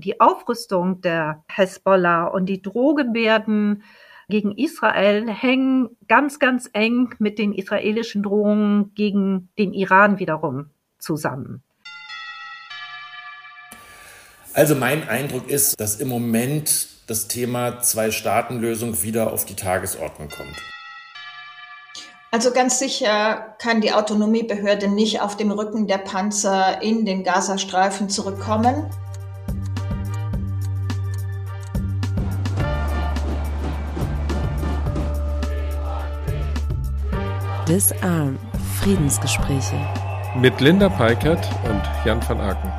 Die Aufrüstung der Hezbollah und die Drohgebärden gegen Israel hängen ganz, ganz eng mit den israelischen Drohungen gegen den Iran wiederum zusammen. Also mein Eindruck ist, dass im Moment das Thema Zwei-Staaten-Lösung wieder auf die Tagesordnung kommt. Also ganz sicher kann die Autonomiebehörde nicht auf dem Rücken der Panzer in den Gazastreifen zurückkommen. Disarm Friedensgespräche mit Linda Peikert und Jan van Aken.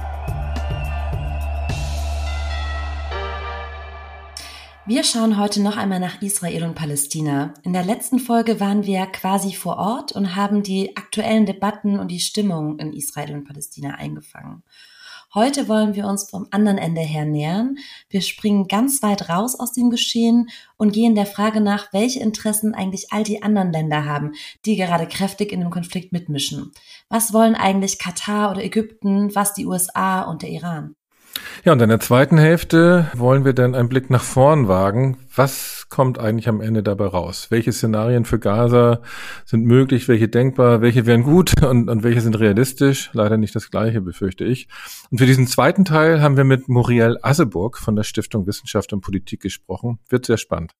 Wir schauen heute noch einmal nach Israel und Palästina. In der letzten Folge waren wir quasi vor Ort und haben die aktuellen Debatten und die Stimmung in Israel und Palästina eingefangen. Heute wollen wir uns vom anderen Ende her nähern. Wir springen ganz weit raus aus dem Geschehen und gehen der Frage nach, welche Interessen eigentlich all die anderen Länder haben, die gerade kräftig in dem Konflikt mitmischen. Was wollen eigentlich Katar oder Ägypten, was die USA und der Iran? Ja, und in der zweiten Hälfte wollen wir dann einen Blick nach vorn wagen. Was kommt eigentlich am Ende dabei raus? Welche Szenarien für Gaza sind möglich, welche denkbar, welche wären gut und, und welche sind realistisch? Leider nicht das gleiche, befürchte ich. Und für diesen zweiten Teil haben wir mit Muriel Asseburg von der Stiftung Wissenschaft und Politik gesprochen. Wird sehr spannend.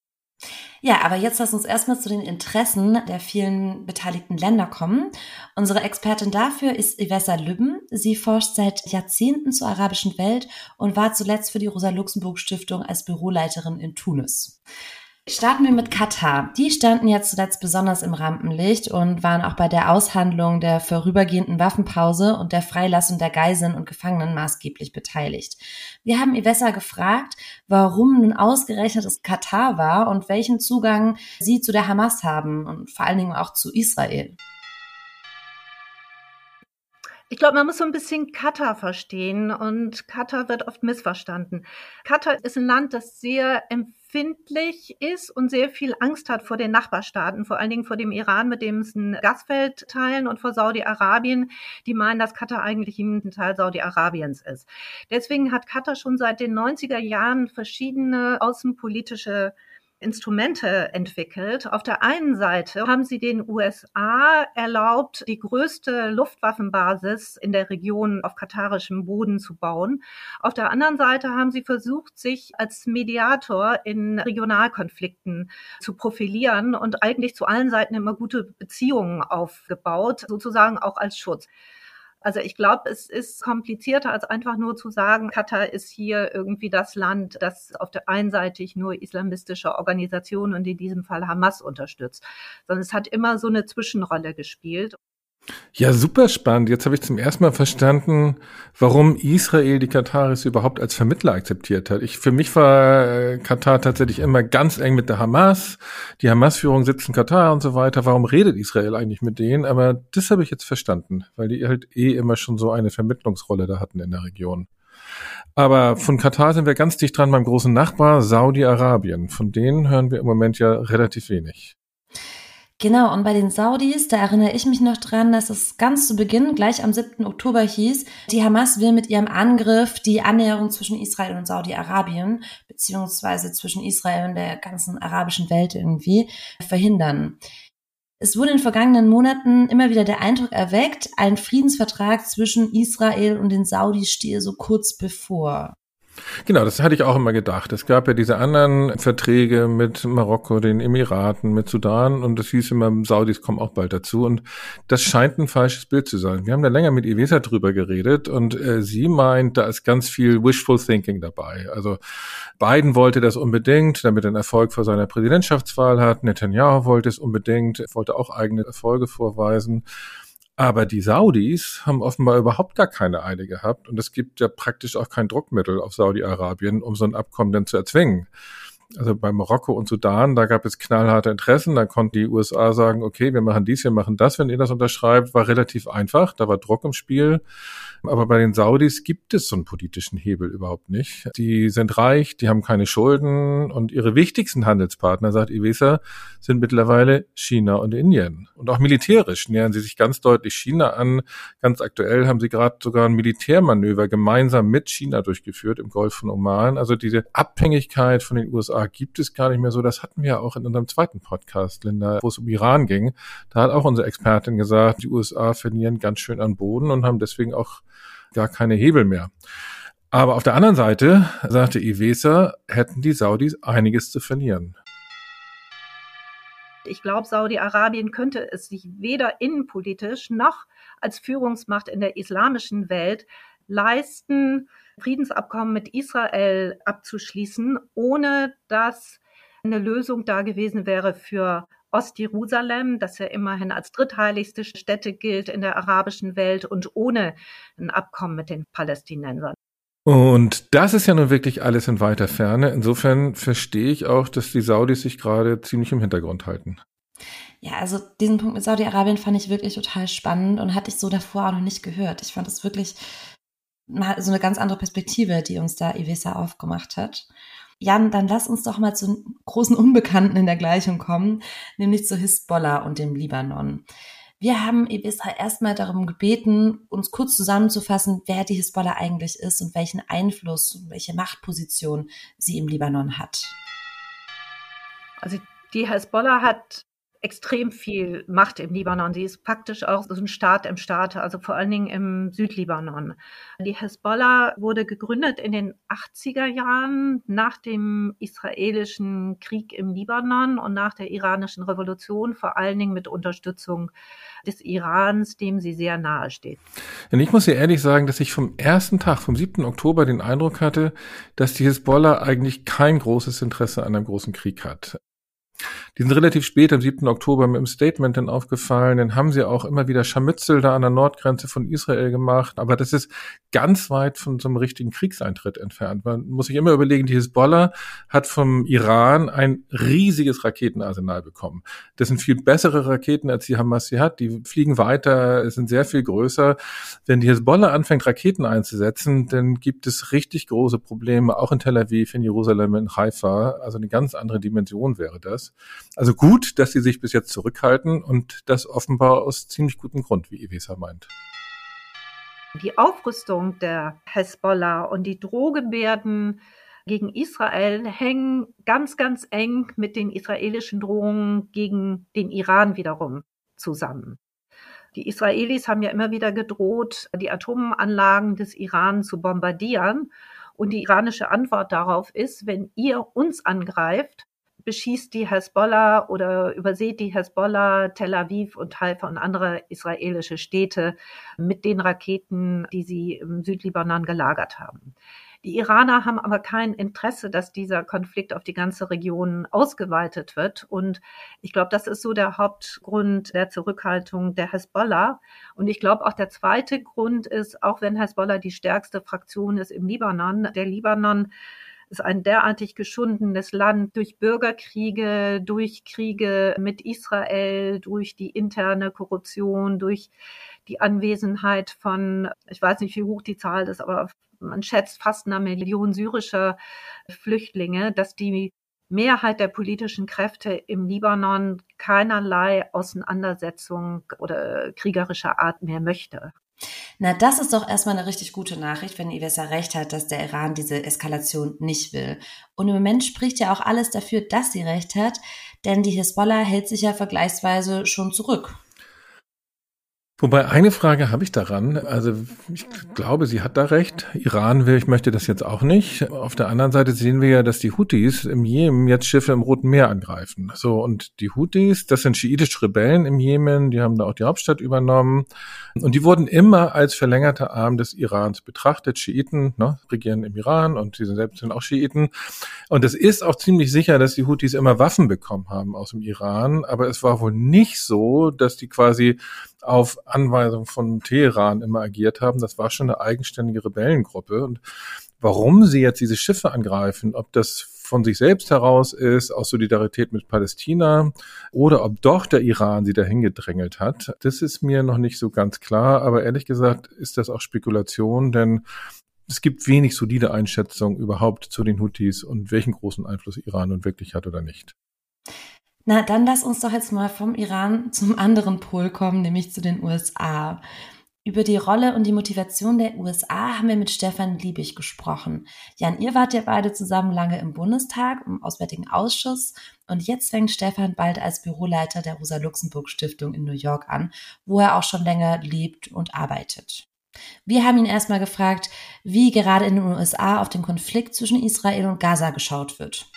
Ja, aber jetzt lass uns erstmal zu den Interessen der vielen beteiligten Länder kommen. Unsere Expertin dafür ist Ivessa Lübben. Sie forscht seit Jahrzehnten zur arabischen Welt und war zuletzt für die Rosa-Luxemburg-Stiftung als Büroleiterin in Tunis. Starten wir mit Katar. Die standen jetzt zuletzt besonders im Rampenlicht und waren auch bei der Aushandlung der vorübergehenden Waffenpause und der Freilassung der Geiseln und Gefangenen maßgeblich beteiligt. Wir haben Ivessa gefragt, warum nun ausgerechnet es Katar war und welchen Zugang sie zu der Hamas haben und vor allen Dingen auch zu Israel. Ich glaube, man muss so ein bisschen Katar verstehen und Katar wird oft missverstanden. Katar ist ein Land, das sehr empfindlich ist und sehr viel Angst hat vor den Nachbarstaaten, vor allen Dingen vor dem Iran, mit dem es ein Gasfeld teilen und vor Saudi-Arabien, die meinen, dass Katar eigentlich ein Teil Saudi-Arabiens ist. Deswegen hat Katar schon seit den 90er Jahren verschiedene außenpolitische Instrumente entwickelt. Auf der einen Seite haben sie den USA erlaubt, die größte Luftwaffenbasis in der Region auf katarischem Boden zu bauen. Auf der anderen Seite haben sie versucht, sich als Mediator in Regionalkonflikten zu profilieren und eigentlich zu allen Seiten immer gute Beziehungen aufgebaut, sozusagen auch als Schutz. Also ich glaube, es ist komplizierter als einfach nur zu sagen, Katar ist hier irgendwie das Land, das auf der einseitig nur islamistische Organisationen und in diesem Fall Hamas unterstützt, sondern es hat immer so eine Zwischenrolle gespielt. Ja, super spannend. Jetzt habe ich zum ersten Mal verstanden, warum Israel die Kataris überhaupt als Vermittler akzeptiert hat. Ich, für mich war äh, Katar tatsächlich immer ganz eng mit der Hamas. Die Hamas-Führung sitzt in Katar und so weiter. Warum redet Israel eigentlich mit denen? Aber das habe ich jetzt verstanden, weil die halt eh immer schon so eine Vermittlungsrolle da hatten in der Region. Aber von Katar sind wir ganz dicht dran beim großen Nachbar Saudi-Arabien. Von denen hören wir im Moment ja relativ wenig. Genau, und bei den Saudis, da erinnere ich mich noch dran, dass es ganz zu Beginn, gleich am 7. Oktober hieß, die Hamas will mit ihrem Angriff die Annäherung zwischen Israel und Saudi-Arabien, beziehungsweise zwischen Israel und der ganzen arabischen Welt irgendwie, verhindern. Es wurde in den vergangenen Monaten immer wieder der Eindruck erweckt, ein Friedensvertrag zwischen Israel und den Saudis stehe so kurz bevor. Genau, das hatte ich auch immer gedacht. Es gab ja diese anderen Verträge mit Marokko, den Emiraten, mit Sudan und das hieß immer, Saudis kommen auch bald dazu und das scheint ein falsches Bild zu sein. Wir haben da länger mit Iveta drüber geredet und äh, sie meint, da ist ganz viel Wishful Thinking dabei. Also Biden wollte das unbedingt, damit er einen Erfolg vor seiner Präsidentschaftswahl hat. Netanyahu wollte es unbedingt, wollte auch eigene Erfolge vorweisen. Aber die Saudis haben offenbar überhaupt gar keine Eile gehabt und es gibt ja praktisch auch kein Druckmittel auf Saudi-Arabien, um so ein Abkommen dann zu erzwingen. Also bei Marokko und Sudan, da gab es knallharte Interessen. Da konnten die USA sagen, okay, wir machen dies, wir machen das, wenn ihr das unterschreibt. War relativ einfach. Da war Druck im Spiel. Aber bei den Saudis gibt es so einen politischen Hebel überhaupt nicht. Die sind reich, die haben keine Schulden und ihre wichtigsten Handelspartner, sagt Iwesa, sind mittlerweile China und Indien. Und auch militärisch nähern sie sich ganz deutlich China an. Ganz aktuell haben sie gerade sogar ein Militärmanöver gemeinsam mit China durchgeführt im Golf von Oman. Also diese Abhängigkeit von den USA gibt es gar nicht mehr so. Das hatten wir auch in unserem zweiten Podcast, Linda, wo es um Iran ging. Da hat auch unsere Expertin gesagt, die USA verlieren ganz schön an Boden und haben deswegen auch gar keine Hebel mehr. Aber auf der anderen Seite, sagte Iwesa, hätten die Saudis einiges zu verlieren. Ich glaube, Saudi-Arabien könnte es sich weder innenpolitisch noch als Führungsmacht in der islamischen Welt leisten, Friedensabkommen mit Israel abzuschließen, ohne dass eine Lösung da gewesen wäre für Ostjerusalem, das ja immerhin als drittheiligste Stätte gilt in der arabischen Welt und ohne ein Abkommen mit den Palästinensern. Und das ist ja nun wirklich alles in weiter Ferne. Insofern verstehe ich auch, dass die Saudis sich gerade ziemlich im Hintergrund halten. Ja, also diesen Punkt mit Saudi-Arabien fand ich wirklich total spannend und hatte ich so davor auch noch nicht gehört. Ich fand es wirklich so eine ganz andere Perspektive, die uns da Ivesa aufgemacht hat. Jan, dann lass uns doch mal zu großen Unbekannten in der Gleichung kommen, nämlich zu Hisbollah und dem Libanon. Wir haben Ibisa erstmal darum gebeten, uns kurz zusammenzufassen, wer die Hisbollah eigentlich ist und welchen Einfluss und welche Machtposition sie im Libanon hat. Also die Hisbollah hat extrem viel Macht im Libanon. Sie ist praktisch auch so ein Staat im Staat, also vor allen Dingen im Südlibanon. Die Hezbollah wurde gegründet in den 80er Jahren nach dem israelischen Krieg im Libanon und nach der iranischen Revolution, vor allen Dingen mit Unterstützung des Irans, dem sie sehr nahe steht. Und ich muss dir ehrlich sagen, dass ich vom ersten Tag, vom 7. Oktober, den Eindruck hatte, dass die Hezbollah eigentlich kein großes Interesse an einem großen Krieg hat. Die sind relativ spät, am 7. Oktober, mit dem Statement dann aufgefallen. Dann haben sie auch immer wieder Scharmützel da an der Nordgrenze von Israel gemacht. Aber das ist ganz weit von so einem richtigen Kriegseintritt entfernt. Man muss sich immer überlegen, die Hezbollah hat vom Iran ein riesiges Raketenarsenal bekommen. Das sind viel bessere Raketen, als die Hamas sie hat. Die fliegen weiter, sind sehr viel größer. Wenn die Hezbollah anfängt, Raketen einzusetzen, dann gibt es richtig große Probleme, auch in Tel Aviv, in Jerusalem, in Haifa. Also eine ganz andere Dimension wäre das. Also gut, dass sie sich bis jetzt zurückhalten und das offenbar aus ziemlich gutem Grund, wie Iwesa meint. Die Aufrüstung der Hezbollah und die Drohgebärden gegen Israel hängen ganz, ganz eng mit den israelischen Drohungen gegen den Iran wiederum zusammen. Die Israelis haben ja immer wieder gedroht, die Atomanlagen des Iran zu bombardieren. Und die iranische Antwort darauf ist, wenn ihr uns angreift, beschießt die Hezbollah oder übersät die Hezbollah Tel Aviv und Haifa und andere israelische Städte mit den Raketen, die sie im Südlibanon gelagert haben. Die Iraner haben aber kein Interesse, dass dieser Konflikt auf die ganze Region ausgeweitet wird. Und ich glaube, das ist so der Hauptgrund der Zurückhaltung der Hezbollah. Und ich glaube, auch der zweite Grund ist, auch wenn Hezbollah die stärkste Fraktion ist im Libanon, der Libanon ist ein derartig geschundenes Land durch Bürgerkriege, durch Kriege mit Israel, durch die interne Korruption, durch die Anwesenheit von, ich weiß nicht, wie hoch die Zahl ist, aber man schätzt fast einer Million syrischer Flüchtlinge, dass die Mehrheit der politischen Kräfte im Libanon keinerlei Auseinandersetzung oder kriegerischer Art mehr möchte. Na, das ist doch erstmal eine richtig gute Nachricht, wenn Ivesa recht hat, dass der Iran diese Eskalation nicht will. Und im Moment spricht ja auch alles dafür, dass sie recht hat, denn die Hisbollah hält sich ja vergleichsweise schon zurück. Wobei eine Frage habe ich daran. Also ich glaube, sie hat da recht. Iran will, ich möchte das jetzt auch nicht. Auf der anderen Seite sehen wir ja, dass die Houthis im Jemen jetzt Schiffe im Roten Meer angreifen. So und die Houthis, das sind schiitische Rebellen im Jemen. Die haben da auch die Hauptstadt übernommen und die wurden immer als verlängerter Arm des Irans betrachtet. Schiiten ne, regieren im Iran und sie selbst sind auch Schiiten. Und es ist auch ziemlich sicher, dass die Houthis immer Waffen bekommen haben aus dem Iran. Aber es war wohl nicht so, dass die quasi auf Anweisung von Teheran immer agiert haben. Das war schon eine eigenständige Rebellengruppe. Und warum sie jetzt diese Schiffe angreifen, ob das von sich selbst heraus ist, aus Solidarität mit Palästina, oder ob doch der Iran sie dahin gedrängelt hat. Das ist mir noch nicht so ganz klar, aber ehrlich gesagt ist das auch Spekulation, denn es gibt wenig solide Einschätzungen überhaupt zu den Houthis und welchen großen Einfluss Iran nun wirklich hat oder nicht. Na, dann lass uns doch jetzt mal vom Iran zum anderen Pol kommen, nämlich zu den USA. Über die Rolle und die Motivation der USA haben wir mit Stefan Liebig gesprochen. Jan, ihr wart ja beide zusammen lange im Bundestag, im Auswärtigen Ausschuss und jetzt fängt Stefan bald als Büroleiter der Rosa-Luxemburg-Stiftung in New York an, wo er auch schon länger lebt und arbeitet. Wir haben ihn erstmal gefragt, wie gerade in den USA auf den Konflikt zwischen Israel und Gaza geschaut wird.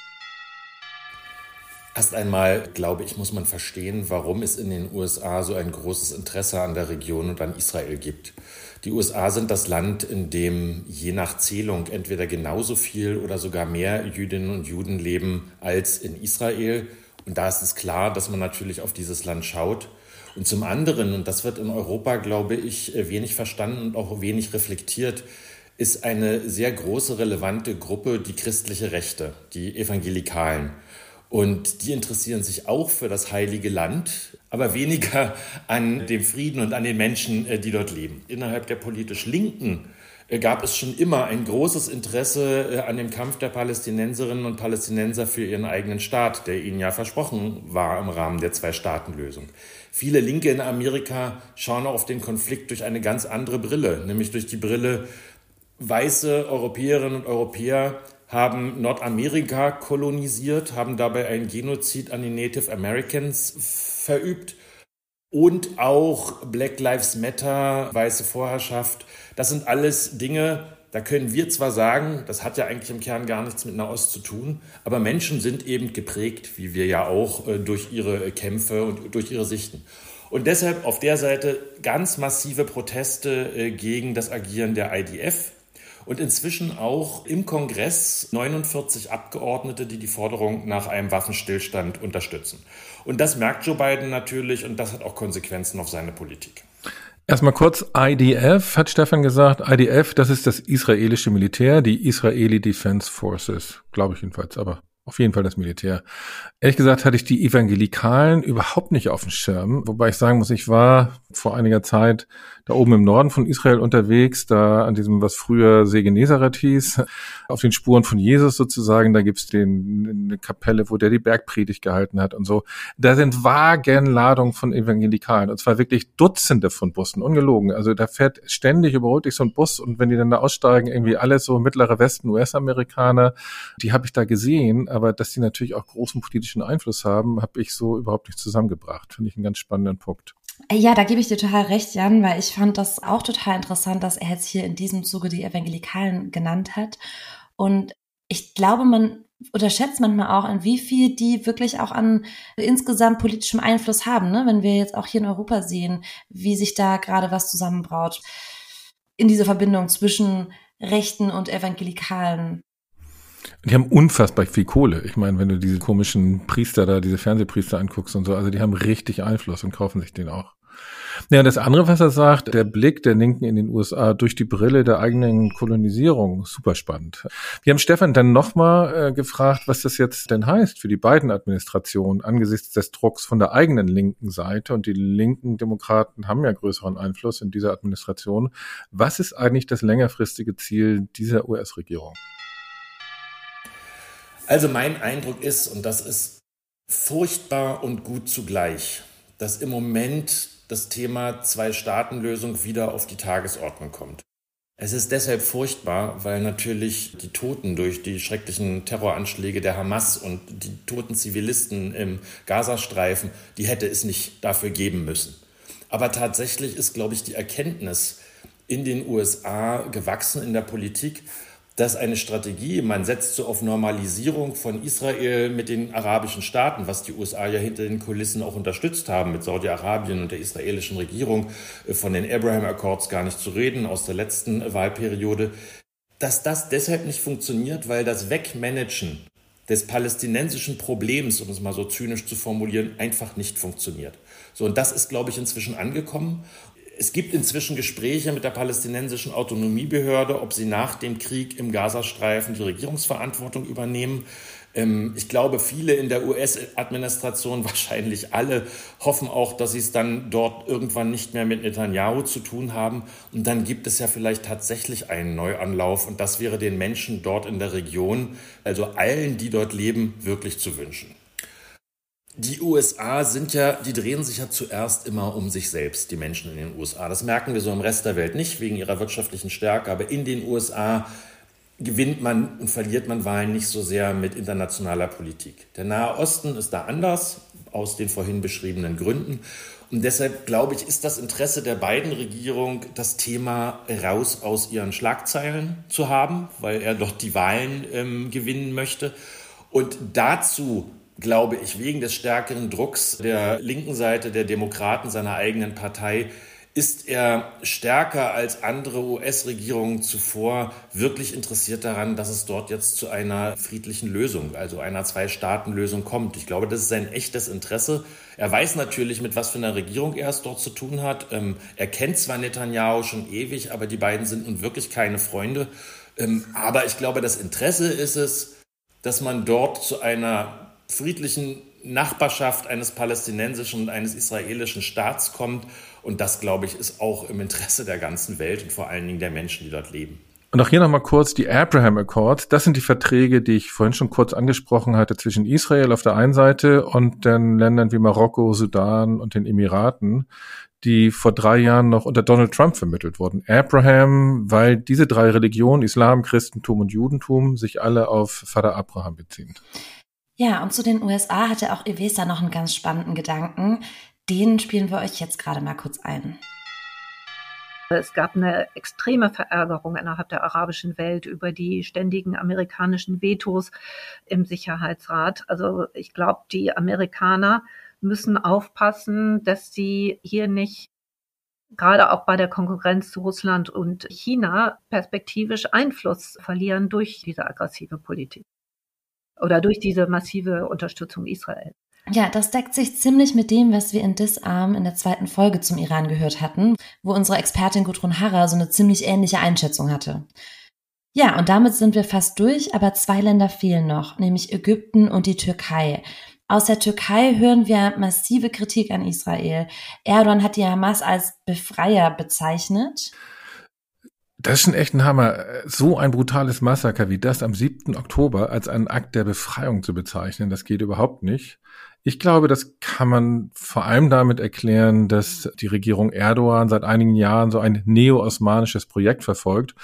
Erst einmal, glaube ich, muss man verstehen, warum es in den USA so ein großes Interesse an der Region und an Israel gibt. Die USA sind das Land, in dem je nach Zählung entweder genauso viel oder sogar mehr Jüdinnen und Juden leben als in Israel. Und da ist es klar, dass man natürlich auf dieses Land schaut. Und zum anderen, und das wird in Europa, glaube ich, wenig verstanden und auch wenig reflektiert, ist eine sehr große relevante Gruppe die christliche Rechte, die Evangelikalen. Und die interessieren sich auch für das heilige Land, aber weniger an dem Frieden und an den Menschen, äh, die dort leben. Innerhalb der politisch Linken äh, gab es schon immer ein großes Interesse äh, an dem Kampf der Palästinenserinnen und Palästinenser für ihren eigenen Staat, der ihnen ja versprochen war im Rahmen der Zwei-Staaten-Lösung. Viele Linke in Amerika schauen auf den Konflikt durch eine ganz andere Brille, nämlich durch die Brille weiße Europäerinnen und Europäer haben Nordamerika kolonisiert, haben dabei einen Genozid an die Native Americans verübt und auch Black Lives Matter, weiße Vorherrschaft. Das sind alles Dinge, da können wir zwar sagen, das hat ja eigentlich im Kern gar nichts mit Nahost zu tun, aber Menschen sind eben geprägt, wie wir ja auch, äh, durch ihre Kämpfe und durch ihre Sichten. Und deshalb auf der Seite ganz massive Proteste äh, gegen das Agieren der IDF und inzwischen auch im Kongress 49 Abgeordnete, die die Forderung nach einem Waffenstillstand unterstützen. Und das merkt Joe Biden natürlich und das hat auch Konsequenzen auf seine Politik. Erstmal kurz, IDF hat Stefan gesagt. IDF, das ist das israelische Militär, die Israeli Defense Forces, glaube ich jedenfalls, aber auf jeden Fall das Militär. Ehrlich gesagt hatte ich die Evangelikalen überhaupt nicht auf dem Schirm, wobei ich sagen muss, ich war vor einiger Zeit da oben im Norden von Israel unterwegs, da an diesem, was früher See hieß, auf den Spuren von Jesus sozusagen, da gibt's den, eine Kapelle, wo der die Bergpredigt gehalten hat und so. Da sind Wagenladungen von Evangelikalen und zwar wirklich Dutzende von Bussen, ungelogen. Also da fährt ständig überholt dich so ein Bus und wenn die dann da aussteigen, irgendwie alles so mittlere Westen, US-Amerikaner, die habe ich da gesehen, aber dass die natürlich auch großen politischen Einfluss haben, habe ich so überhaupt nicht zusammengebracht. Finde ich einen ganz spannenden Punkt. Ja, da gebe ich dir total recht, Jan, weil ich fand das auch total interessant, dass er jetzt hier in diesem Zuge die Evangelikalen genannt hat. Und ich glaube, man unterschätzt manchmal auch, an wie viel die wirklich auch an insgesamt politischem Einfluss haben, ne? wenn wir jetzt auch hier in Europa sehen, wie sich da gerade was zusammenbraut in diese Verbindung zwischen Rechten und Evangelikalen. Die haben unfassbar viel Kohle. Ich meine, wenn du diese komischen Priester da, diese Fernsehpriester anguckst und so, also die haben richtig Einfluss und kaufen sich den auch. Ja, das andere, was er sagt, der Blick der Linken in den USA durch die Brille der eigenen Kolonisierung, super spannend. Wir haben Stefan dann nochmal äh, gefragt, was das jetzt denn heißt für die beiden Administrationen angesichts des Drucks von der eigenen linken Seite. Und die linken Demokraten haben ja größeren Einfluss in dieser Administration. Was ist eigentlich das längerfristige Ziel dieser US-Regierung? Also mein Eindruck ist, und das ist furchtbar und gut zugleich, dass im Moment das Thema Zwei-Staaten-Lösung wieder auf die Tagesordnung kommt. Es ist deshalb furchtbar, weil natürlich die Toten durch die schrecklichen Terroranschläge der Hamas und die toten Zivilisten im Gazastreifen, die hätte es nicht dafür geben müssen. Aber tatsächlich ist, glaube ich, die Erkenntnis in den USA gewachsen in der Politik, dass eine Strategie, man setzt so auf Normalisierung von Israel mit den arabischen Staaten, was die USA ja hinter den Kulissen auch unterstützt haben, mit Saudi-Arabien und der israelischen Regierung, äh, von den Abraham Accords gar nicht zu reden, aus der letzten Wahlperiode, dass das deshalb nicht funktioniert, weil das Wegmanagen des palästinensischen Problems, um es mal so zynisch zu formulieren, einfach nicht funktioniert. So, und das ist, glaube ich, inzwischen angekommen es gibt inzwischen Gespräche mit der palästinensischen Autonomiebehörde, ob sie nach dem Krieg im Gazastreifen die Regierungsverantwortung übernehmen. Ähm, ich glaube, viele in der US-Administration, wahrscheinlich alle, hoffen auch, dass sie es dann dort irgendwann nicht mehr mit Netanyahu zu tun haben. Und dann gibt es ja vielleicht tatsächlich einen Neuanlauf. Und das wäre den Menschen dort in der Region, also allen, die dort leben, wirklich zu wünschen. Die USA sind ja, die drehen sich ja zuerst immer um sich selbst, die Menschen in den USA. Das merken wir so im Rest der Welt nicht, wegen ihrer wirtschaftlichen Stärke. Aber in den USA gewinnt man und verliert man Wahlen nicht so sehr mit internationaler Politik. Der Nahe Osten ist da anders, aus den vorhin beschriebenen Gründen. Und deshalb glaube ich, ist das Interesse der beiden Regierungen, das Thema raus aus ihren Schlagzeilen zu haben, weil er doch die Wahlen ähm, gewinnen möchte. Und dazu glaube ich, wegen des stärkeren Drucks der linken Seite der Demokraten seiner eigenen Partei ist er stärker als andere US-Regierungen zuvor wirklich interessiert daran, dass es dort jetzt zu einer friedlichen Lösung, also einer Zwei-Staaten-Lösung kommt. Ich glaube, das ist sein echtes Interesse. Er weiß natürlich, mit was für einer Regierung er es dort zu tun hat. Ähm, er kennt zwar Netanyahu schon ewig, aber die beiden sind nun wirklich keine Freunde. Ähm, aber ich glaube, das Interesse ist es, dass man dort zu einer friedlichen Nachbarschaft eines palästinensischen und eines israelischen Staats kommt. Und das, glaube ich, ist auch im Interesse der ganzen Welt und vor allen Dingen der Menschen, die dort leben. Und auch hier nochmal kurz die Abraham Accords. Das sind die Verträge, die ich vorhin schon kurz angesprochen hatte, zwischen Israel auf der einen Seite und den Ländern wie Marokko, Sudan und den Emiraten, die vor drei Jahren noch unter Donald Trump vermittelt wurden. Abraham, weil diese drei Religionen, Islam, Christentum und Judentum, sich alle auf Vater Abraham beziehen. Ja, und zu den USA hatte auch Evesa noch einen ganz spannenden Gedanken. Den spielen wir euch jetzt gerade mal kurz ein. Es gab eine extreme Verärgerung innerhalb der arabischen Welt über die ständigen amerikanischen Vetos im Sicherheitsrat. Also ich glaube, die Amerikaner müssen aufpassen, dass sie hier nicht gerade auch bei der Konkurrenz zu Russland und China perspektivisch Einfluss verlieren durch diese aggressive Politik oder durch diese massive Unterstützung Israels. Ja, das deckt sich ziemlich mit dem, was wir in Disarm in der zweiten Folge zum Iran gehört hatten, wo unsere Expertin Gudrun Harrer so eine ziemlich ähnliche Einschätzung hatte. Ja, und damit sind wir fast durch, aber zwei Länder fehlen noch, nämlich Ägypten und die Türkei. Aus der Türkei hören wir massive Kritik an Israel. Erdogan hat die Hamas als Befreier bezeichnet. Das ist schon echt ein Hammer. So ein brutales Massaker wie das am 7. Oktober als einen Akt der Befreiung zu bezeichnen, das geht überhaupt nicht. Ich glaube, das kann man vor allem damit erklären, dass die Regierung Erdogan seit einigen Jahren so ein neo-osmanisches Projekt verfolgt,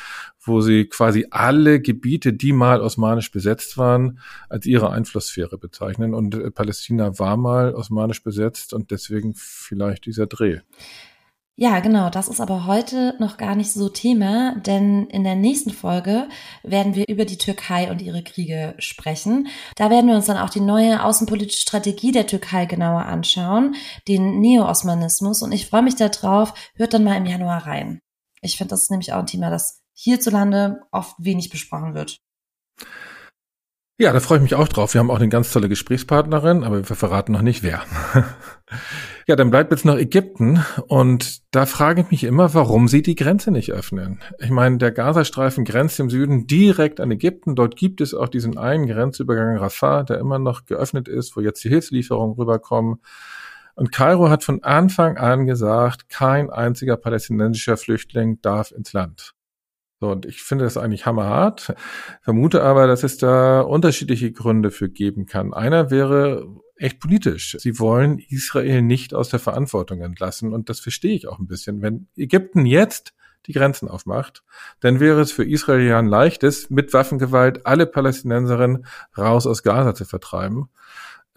wo sie quasi alle Gebiete, die mal osmanisch besetzt waren, als ihre Einflusssphäre bezeichnen. Und Palästina war mal osmanisch besetzt und deswegen vielleicht dieser Dreh. Ja, genau, das ist aber heute noch gar nicht so Thema, denn in der nächsten Folge werden wir über die Türkei und ihre Kriege sprechen. Da werden wir uns dann auch die neue außenpolitische Strategie der Türkei genauer anschauen, den Neo-Osmanismus und ich freue mich darauf, hört dann mal im Januar rein. Ich finde, das ist nämlich auch ein Thema, das hierzulande oft wenig besprochen wird. Ja, da freue ich mich auch drauf. Wir haben auch eine ganz tolle Gesprächspartnerin, aber wir verraten noch nicht wer. ja, dann bleibt jetzt noch Ägypten und da frage ich mich immer, warum sie die Grenze nicht öffnen. Ich meine, der Gazastreifen grenzt im Süden direkt an Ägypten. Dort gibt es auch diesen einen Grenzübergang Rafah, der immer noch geöffnet ist, wo jetzt die Hilfslieferungen rüberkommen. Und Kairo hat von Anfang an gesagt, kein einziger palästinensischer Flüchtling darf ins Land. So, und ich finde das eigentlich hammerhart, vermute aber, dass es da unterschiedliche Gründe für geben kann. Einer wäre echt politisch. Sie wollen Israel nicht aus der Verantwortung entlassen und das verstehe ich auch ein bisschen. Wenn Ägypten jetzt die Grenzen aufmacht, dann wäre es für Israel ja ein leichtes, mit Waffengewalt alle Palästinenserinnen raus aus Gaza zu vertreiben.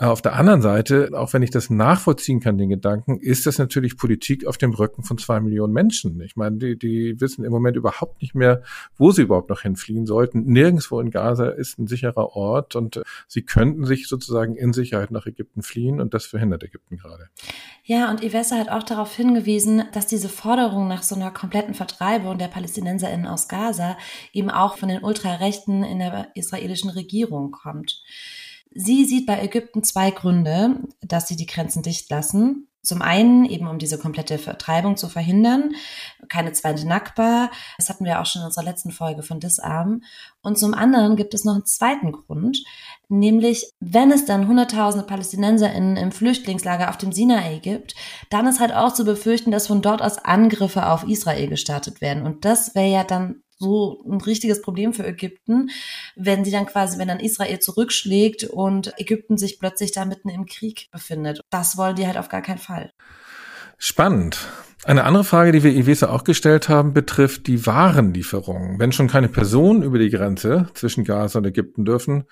Äh, auf der anderen Seite, auch wenn ich das nachvollziehen kann, den Gedanken, ist das natürlich Politik auf dem Rücken von zwei Millionen Menschen. Ich meine, die, die wissen im Moment überhaupt nicht mehr, wo sie überhaupt noch hinfliehen sollten. Nirgendwo in Gaza ist ein sicherer Ort und äh, sie könnten sich sozusagen in Sicherheit nach Ägypten fliehen und das verhindert Ägypten gerade. Ja, und Ivessa hat auch darauf hingewiesen, dass diese Forderung nach so einer kompletten Vertreibung der PalästinenserInnen aus Gaza eben auch von den Ultrarechten in der israelischen Regierung kommt. Sie sieht bei Ägypten zwei Gründe, dass sie die Grenzen dicht lassen. Zum einen eben, um diese komplette Vertreibung zu verhindern, keine zweite Nakba, das hatten wir auch schon in unserer letzten Folge von Disarm. Und zum anderen gibt es noch einen zweiten Grund, nämlich wenn es dann hunderttausende PalästinenserInnen im Flüchtlingslager auf dem Sinai gibt, dann ist halt auch zu befürchten, dass von dort aus Angriffe auf Israel gestartet werden. Und das wäre ja dann so ein richtiges Problem für Ägypten, wenn sie dann quasi, wenn dann Israel zurückschlägt und Ägypten sich plötzlich da mitten im Krieg befindet. Das wollen die halt auf gar keinen Fall. Spannend. Eine andere Frage, die wir Ivesa auch gestellt haben, betrifft die Warenlieferungen. Wenn schon keine Personen über die Grenze zwischen Gaza und Ägypten dürfen,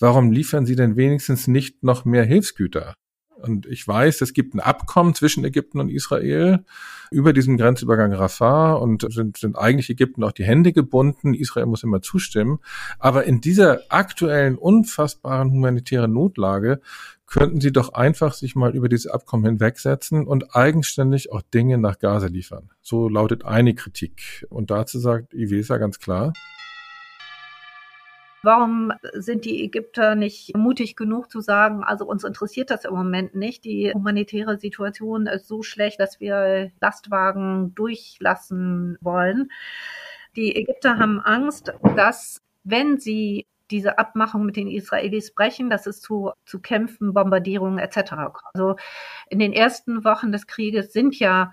warum liefern sie denn wenigstens nicht noch mehr Hilfsgüter? Und ich weiß, es gibt ein Abkommen zwischen Ägypten und Israel über diesen Grenzübergang Rafah und sind, sind eigentlich Ägypten auch die Hände gebunden. Israel muss immer zustimmen. Aber in dieser aktuellen, unfassbaren humanitären Notlage könnten sie doch einfach sich mal über dieses Abkommen hinwegsetzen und eigenständig auch Dinge nach Gaza liefern. So lautet eine Kritik. Und dazu sagt Ivesa ganz klar, Warum sind die Ägypter nicht mutig genug zu sagen, also uns interessiert das im Moment nicht. Die humanitäre Situation ist so schlecht, dass wir Lastwagen durchlassen wollen. Die Ägypter haben Angst, dass wenn sie diese Abmachung mit den Israelis brechen, dass es zu, zu Kämpfen, Bombardierungen etc. kommt. Also in den ersten Wochen des Krieges sind ja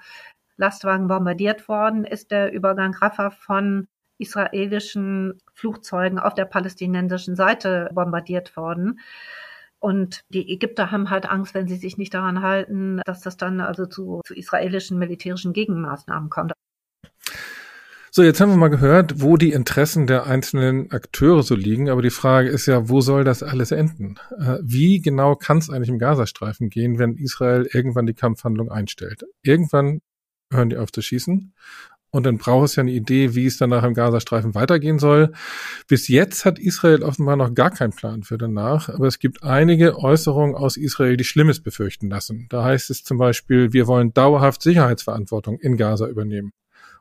Lastwagen bombardiert worden, ist der Übergang Rafah von israelischen Flugzeugen auf der palästinensischen Seite bombardiert worden. Und die Ägypter haben halt Angst, wenn sie sich nicht daran halten, dass das dann also zu, zu israelischen militärischen Gegenmaßnahmen kommt. So, jetzt haben wir mal gehört, wo die Interessen der einzelnen Akteure so liegen. Aber die Frage ist ja, wo soll das alles enden? Äh, wie genau kann es eigentlich im Gazastreifen gehen, wenn Israel irgendwann die Kampfhandlung einstellt? Irgendwann hören die auf zu schießen. Und dann braucht es ja eine Idee, wie es danach im Gazastreifen weitergehen soll. Bis jetzt hat Israel offenbar noch gar keinen Plan für danach. Aber es gibt einige Äußerungen aus Israel, die Schlimmes befürchten lassen. Da heißt es zum Beispiel, wir wollen dauerhaft Sicherheitsverantwortung in Gaza übernehmen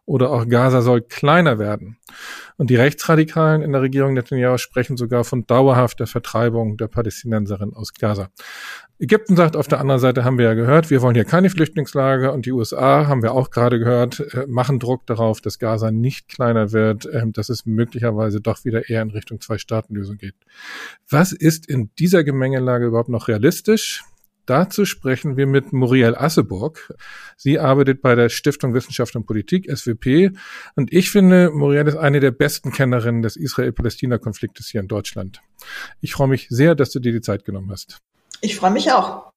oder auch Gaza soll kleiner werden. Und die Rechtsradikalen in der Regierung Netanyahu sprechen sogar von dauerhafter Vertreibung der Palästinenserinnen aus Gaza. Ägypten sagt auf der anderen Seite, haben wir ja gehört, wir wollen hier keine Flüchtlingslager und die USA, haben wir auch gerade gehört, äh, machen Druck darauf, dass Gaza nicht kleiner wird, ähm, dass es möglicherweise doch wieder eher in Richtung Zwei-Staaten-Lösung geht. Was ist in dieser Gemengelage überhaupt noch realistisch? Dazu sprechen wir mit Muriel Asseburg. Sie arbeitet bei der Stiftung Wissenschaft und Politik, SWP. Und ich finde, Muriel ist eine der besten Kennerinnen des Israel-Palästina-Konfliktes hier in Deutschland. Ich freue mich sehr, dass du dir die Zeit genommen hast. Ich freue mich auch.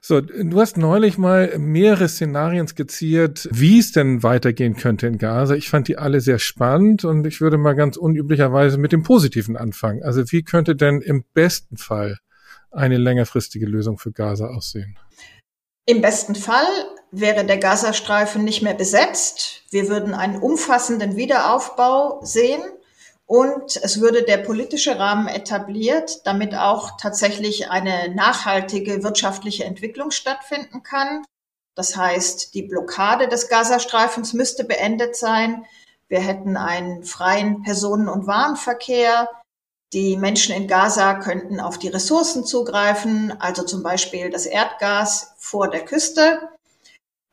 So, du hast neulich mal mehrere Szenarien skizziert, wie es denn weitergehen könnte in Gaza. Ich fand die alle sehr spannend und ich würde mal ganz unüblicherweise mit dem Positiven anfangen. Also wie könnte denn im besten Fall eine längerfristige Lösung für Gaza aussehen? Im besten Fall wäre der Gazastreifen nicht mehr besetzt. Wir würden einen umfassenden Wiederaufbau sehen und es würde der politische Rahmen etabliert, damit auch tatsächlich eine nachhaltige wirtschaftliche Entwicklung stattfinden kann. Das heißt, die Blockade des Gazastreifens müsste beendet sein. Wir hätten einen freien Personen- und Warenverkehr. Die Menschen in Gaza könnten auf die Ressourcen zugreifen, also zum Beispiel das Erdgas vor der Küste.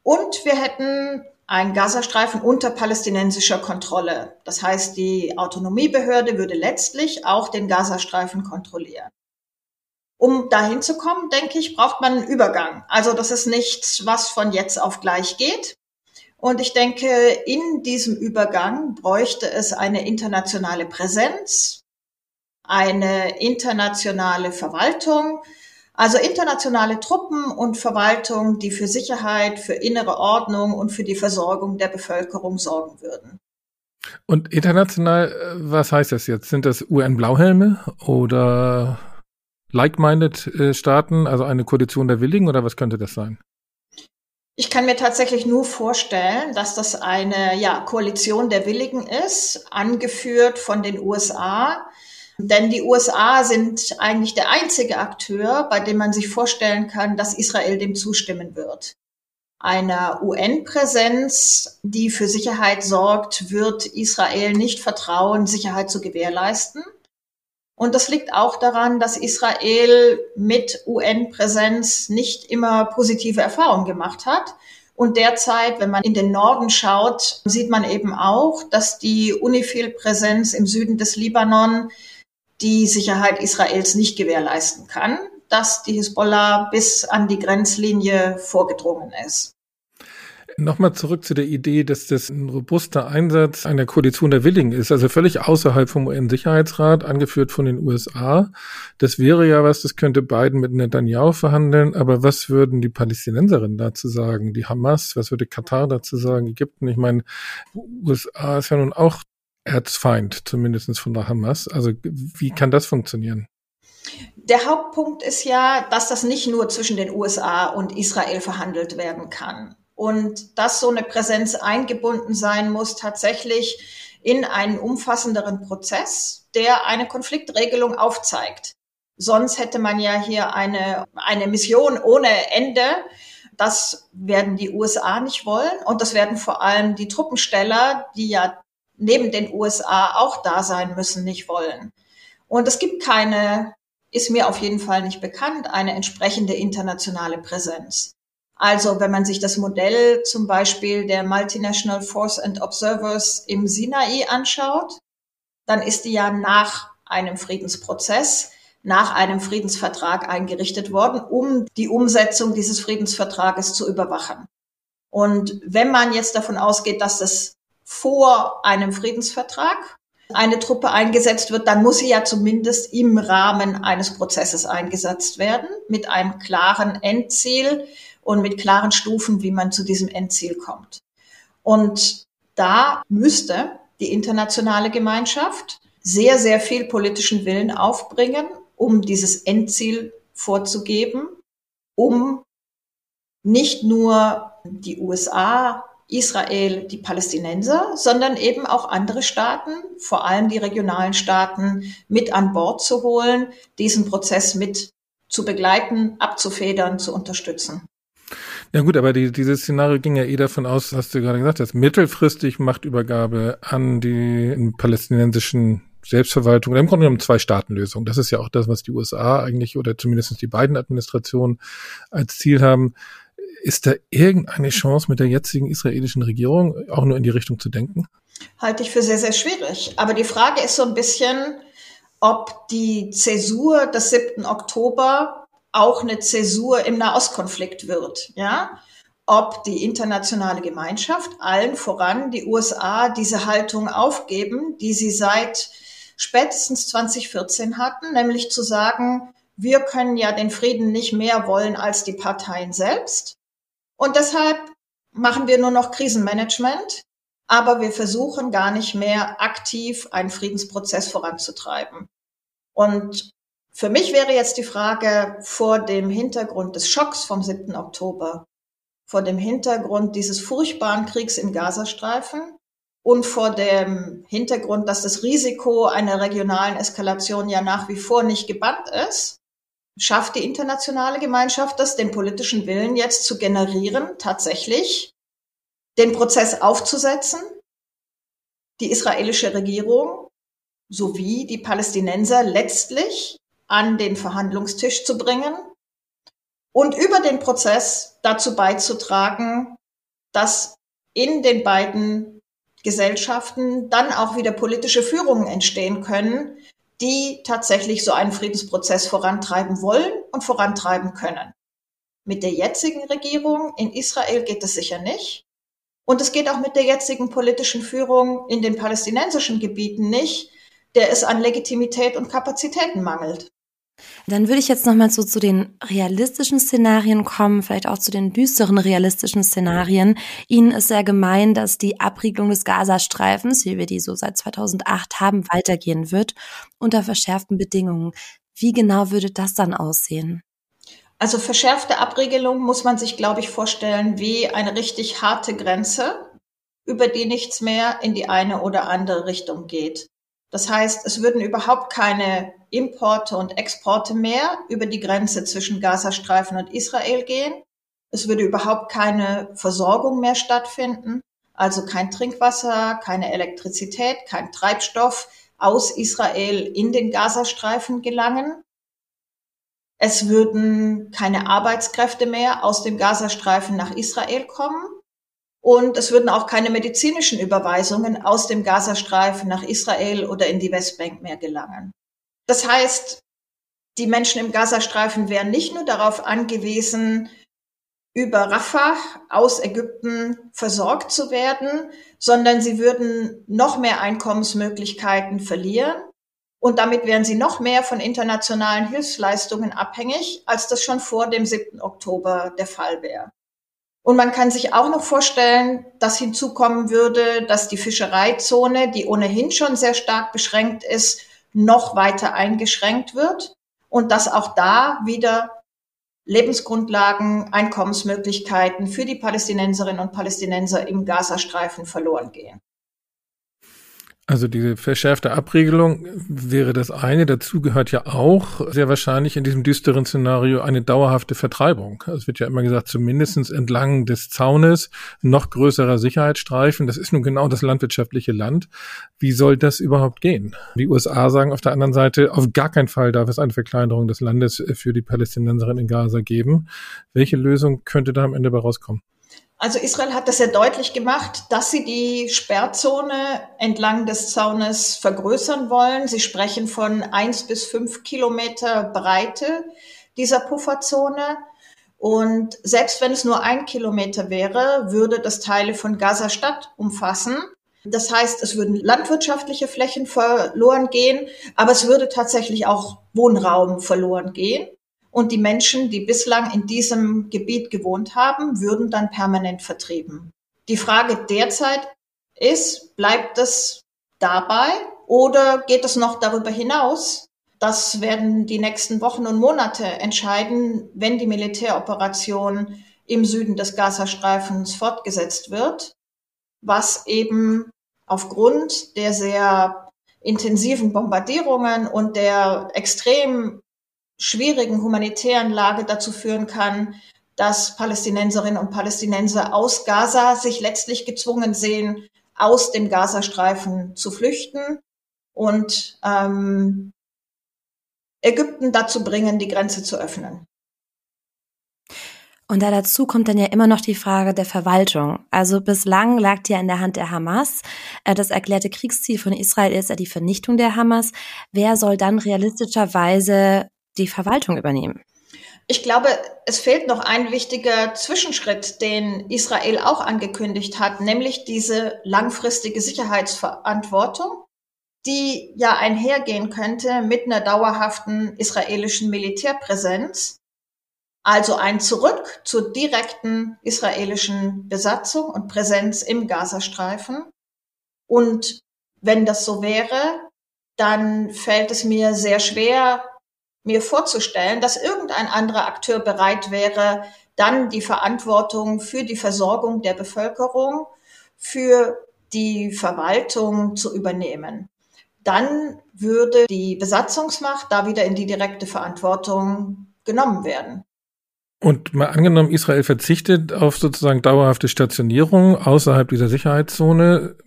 Und wir hätten einen Gazastreifen unter palästinensischer Kontrolle. Das heißt, die Autonomiebehörde würde letztlich auch den Gazastreifen kontrollieren. Um dahin zu kommen, denke ich, braucht man einen Übergang. Also das ist nichts, was von jetzt auf gleich geht. Und ich denke, in diesem Übergang bräuchte es eine internationale Präsenz, eine internationale Verwaltung, also internationale Truppen und Verwaltung, die für Sicherheit, für innere Ordnung und für die Versorgung der Bevölkerung sorgen würden. Und international, äh, was heißt das jetzt? Sind das UN-Blauhelme oder like-minded äh, Staaten, also eine Koalition der Willigen oder was könnte das sein? Ich kann mir tatsächlich nur vorstellen, dass das eine ja, Koalition der Willigen ist, angeführt von den USA, denn die USA sind eigentlich der einzige Akteur, bei dem man sich vorstellen kann, dass Israel dem zustimmen wird. Einer UN-Präsenz, die für Sicherheit sorgt, wird Israel nicht vertrauen, Sicherheit zu gewährleisten. Und das liegt auch daran, dass Israel mit UN-Präsenz nicht immer positive Erfahrungen gemacht hat. Und derzeit, wenn man in den Norden schaut, sieht man eben auch, dass die UNIFIL-Präsenz im Süden des Libanon die Sicherheit Israels nicht gewährleisten kann, dass die Hisbollah bis an die Grenzlinie vorgedrungen ist. Nochmal zurück zu der Idee, dass das ein robuster Einsatz einer Koalition der Willigen ist, also völlig außerhalb vom UN-Sicherheitsrat, angeführt von den USA. Das wäre ja was, das könnte Biden mit Netanyahu verhandeln, aber was würden die Palästinenserinnen dazu sagen? Die Hamas, was würde Katar dazu sagen? Ägypten, ich meine, USA ist ja nun auch Erzfeind, zumindest von der Hamas. Also wie kann das funktionieren? Der Hauptpunkt ist ja, dass das nicht nur zwischen den USA und Israel verhandelt werden kann und dass so eine Präsenz eingebunden sein muss tatsächlich in einen umfassenderen Prozess, der eine Konfliktregelung aufzeigt. Sonst hätte man ja hier eine, eine Mission ohne Ende. Das werden die USA nicht wollen und das werden vor allem die Truppensteller, die ja neben den USA auch da sein müssen, nicht wollen. Und es gibt keine, ist mir auf jeden Fall nicht bekannt, eine entsprechende internationale Präsenz. Also wenn man sich das Modell zum Beispiel der Multinational Force and Observers im Sinai anschaut, dann ist die ja nach einem Friedensprozess, nach einem Friedensvertrag eingerichtet worden, um die Umsetzung dieses Friedensvertrages zu überwachen. Und wenn man jetzt davon ausgeht, dass das vor einem Friedensvertrag eine Truppe eingesetzt wird, dann muss sie ja zumindest im Rahmen eines Prozesses eingesetzt werden, mit einem klaren Endziel und mit klaren Stufen, wie man zu diesem Endziel kommt. Und da müsste die internationale Gemeinschaft sehr, sehr viel politischen Willen aufbringen, um dieses Endziel vorzugeben, um nicht nur die USA Israel die Palästinenser, sondern eben auch andere Staaten, vor allem die regionalen Staaten, mit an Bord zu holen, diesen Prozess mit zu begleiten, abzufedern, zu unterstützen. Ja gut, aber die, dieses Szenario ging ja eh davon aus, hast du gerade gesagt, dass mittelfristig Machtübergabe an die palästinensischen Selbstverwaltung, im Grunde genommen zwei Staatenlösung. Das ist ja auch das, was die USA eigentlich oder zumindest die beiden Administrationen als Ziel haben. Ist da irgendeine Chance mit der jetzigen israelischen Regierung auch nur in die Richtung zu denken? Halte ich für sehr, sehr schwierig. Aber die Frage ist so ein bisschen, ob die Zäsur des 7. Oktober auch eine Zäsur im Nahostkonflikt wird, ja? Ob die internationale Gemeinschaft, allen voran die USA, diese Haltung aufgeben, die sie seit spätestens 2014 hatten, nämlich zu sagen, wir können ja den Frieden nicht mehr wollen als die Parteien selbst. Und deshalb machen wir nur noch Krisenmanagement, aber wir versuchen gar nicht mehr aktiv einen Friedensprozess voranzutreiben. Und für mich wäre jetzt die Frage vor dem Hintergrund des Schocks vom 7. Oktober, vor dem Hintergrund dieses furchtbaren Kriegs im Gazastreifen und vor dem Hintergrund, dass das Risiko einer regionalen Eskalation ja nach wie vor nicht gebannt ist, schafft die internationale Gemeinschaft das, den politischen Willen jetzt zu generieren, tatsächlich? Den Prozess aufzusetzen, die israelische Regierung sowie die Palästinenser letztlich an den Verhandlungstisch zu bringen und über den Prozess dazu beizutragen, dass in den beiden Gesellschaften dann auch wieder politische Führungen entstehen können, die tatsächlich so einen Friedensprozess vorantreiben wollen und vorantreiben können. Mit der jetzigen Regierung in Israel geht es sicher nicht. Und es geht auch mit der jetzigen politischen Führung in den palästinensischen Gebieten nicht, der es an Legitimität und Kapazitäten mangelt. Dann würde ich jetzt nochmal so zu den realistischen Szenarien kommen, vielleicht auch zu den düsteren realistischen Szenarien. Ihnen ist sehr gemein, dass die Abriegelung des Gazastreifens, wie wir die so seit 2008 haben, weitergehen wird, unter verschärften Bedingungen. Wie genau würde das dann aussehen? Also verschärfte Abriegelung muss man sich, glaube ich, vorstellen wie eine richtig harte Grenze, über die nichts mehr in die eine oder andere Richtung geht. Das heißt, es würden überhaupt keine Importe und Exporte mehr über die Grenze zwischen Gazastreifen und Israel gehen. Es würde überhaupt keine Versorgung mehr stattfinden, also kein Trinkwasser, keine Elektrizität, kein Treibstoff, aus Israel in den Gazastreifen gelangen. Es würden keine Arbeitskräfte mehr aus dem Gazastreifen nach Israel kommen. Und es würden auch keine medizinischen Überweisungen aus dem Gazastreifen nach Israel oder in die Westbank mehr gelangen. Das heißt, die Menschen im Gazastreifen wären nicht nur darauf angewiesen, über Rafah aus Ägypten versorgt zu werden, sondern sie würden noch mehr Einkommensmöglichkeiten verlieren. Und damit wären sie noch mehr von internationalen Hilfsleistungen abhängig, als das schon vor dem 7. Oktober der Fall wäre. Und man kann sich auch noch vorstellen, dass hinzukommen würde, dass die Fischereizone, die ohnehin schon sehr stark beschränkt ist, noch weiter eingeschränkt wird und dass auch da wieder Lebensgrundlagen, Einkommensmöglichkeiten für die Palästinenserinnen und Palästinenser im Gazastreifen verloren gehen. Also diese verschärfte Abregelung wäre das eine. Dazu gehört ja auch sehr wahrscheinlich in diesem düsteren Szenario eine dauerhafte Vertreibung. Es wird ja immer gesagt, zumindestens entlang des Zaunes noch größerer Sicherheitsstreifen. Das ist nun genau das landwirtschaftliche Land. Wie soll das überhaupt gehen? Die USA sagen auf der anderen Seite, auf gar keinen Fall darf es eine Verkleinerung des Landes für die Palästinenserinnen in Gaza geben. Welche Lösung könnte da am Ende bei rauskommen? Also Israel hat das sehr deutlich gemacht, dass sie die Sperrzone entlang des Zaunes vergrößern wollen. Sie sprechen von eins bis fünf Kilometer Breite dieser Pufferzone. Und selbst wenn es nur ein Kilometer wäre, würde das Teile von Gaza-Stadt umfassen. Das heißt, es würden landwirtschaftliche Flächen verloren gehen, aber es würde tatsächlich auch Wohnraum verloren gehen. Und die Menschen, die bislang in diesem Gebiet gewohnt haben, würden dann permanent vertrieben. Die Frage derzeit ist, bleibt es dabei oder geht es noch darüber hinaus? Das werden die nächsten Wochen und Monate entscheiden, wenn die Militäroperation im Süden des Gazastreifens fortgesetzt wird, was eben aufgrund der sehr intensiven Bombardierungen und der extrem schwierigen humanitären Lage dazu führen kann, dass Palästinenserinnen und Palästinenser aus Gaza sich letztlich gezwungen sehen, aus dem Gazastreifen zu flüchten und ähm, Ägypten dazu bringen, die Grenze zu öffnen. Und da dazu kommt dann ja immer noch die Frage der Verwaltung. Also bislang lag die ja in der Hand der Hamas. Äh, das erklärte Kriegsziel von Israel ist ja die Vernichtung der Hamas. Wer soll dann realistischerweise die Verwaltung übernehmen? Ich glaube, es fehlt noch ein wichtiger Zwischenschritt, den Israel auch angekündigt hat, nämlich diese langfristige Sicherheitsverantwortung, die ja einhergehen könnte mit einer dauerhaften israelischen Militärpräsenz. Also ein Zurück zur direkten israelischen Besatzung und Präsenz im Gazastreifen. Und wenn das so wäre, dann fällt es mir sehr schwer, mir vorzustellen, dass irgendein anderer Akteur bereit wäre, dann die Verantwortung für die Versorgung der Bevölkerung, für die Verwaltung zu übernehmen. Dann würde die Besatzungsmacht da wieder in die direkte Verantwortung genommen werden. Und mal angenommen, Israel verzichtet auf sozusagen dauerhafte Stationierung außerhalb dieser Sicherheitszone.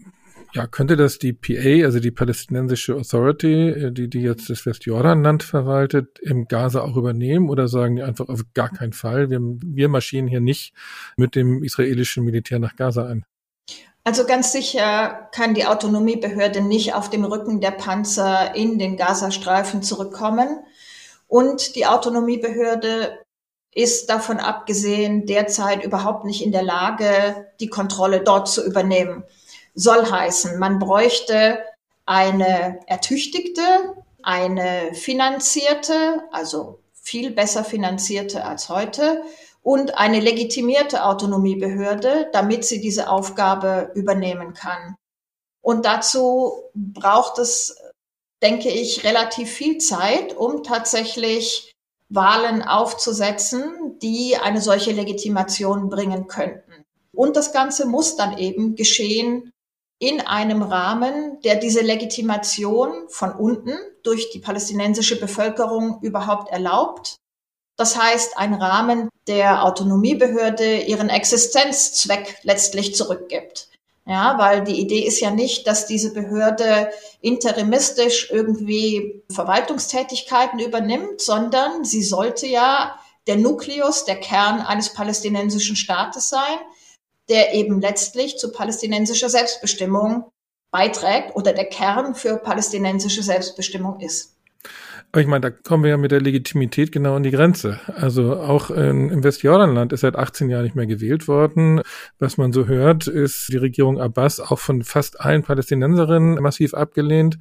Ja, könnte das die PA, also die palästinensische Authority, äh, die, die jetzt das Westjordanland verwaltet, im Gaza auch übernehmen oder sagen die einfach auf gar keinen Fall, wir, wir marschieren hier nicht mit dem israelischen Militär nach Gaza ein? Also ganz sicher kann die Autonomiebehörde nicht auf dem Rücken der Panzer in den Gazastreifen zurückkommen. Und die Autonomiebehörde ist davon abgesehen derzeit überhaupt nicht in der Lage, die Kontrolle dort zu übernehmen soll heißen, man bräuchte eine ertüchtigte, eine finanzierte, also viel besser finanzierte als heute und eine legitimierte Autonomiebehörde, damit sie diese Aufgabe übernehmen kann. Und dazu braucht es, denke ich, relativ viel Zeit, um tatsächlich Wahlen aufzusetzen, die eine solche Legitimation bringen könnten. Und das Ganze muss dann eben geschehen in einem Rahmen, der diese Legitimation von unten durch die palästinensische Bevölkerung überhaupt erlaubt. Das heißt, ein Rahmen, der Autonomiebehörde ihren Existenzzweck letztlich zurückgibt. Ja, weil die Idee ist ja nicht, dass diese Behörde interimistisch irgendwie Verwaltungstätigkeiten übernimmt, sondern sie sollte ja der Nukleus, der Kern eines palästinensischen Staates sein, der eben letztlich zu palästinensischer Selbstbestimmung beiträgt oder der Kern für palästinensische Selbstbestimmung ist. Aber ich meine, da kommen wir ja mit der Legitimität genau an die Grenze. Also auch in, im Westjordanland ist seit 18 Jahren nicht mehr gewählt worden. Was man so hört, ist die Regierung Abbas auch von fast allen Palästinenserinnen massiv abgelehnt.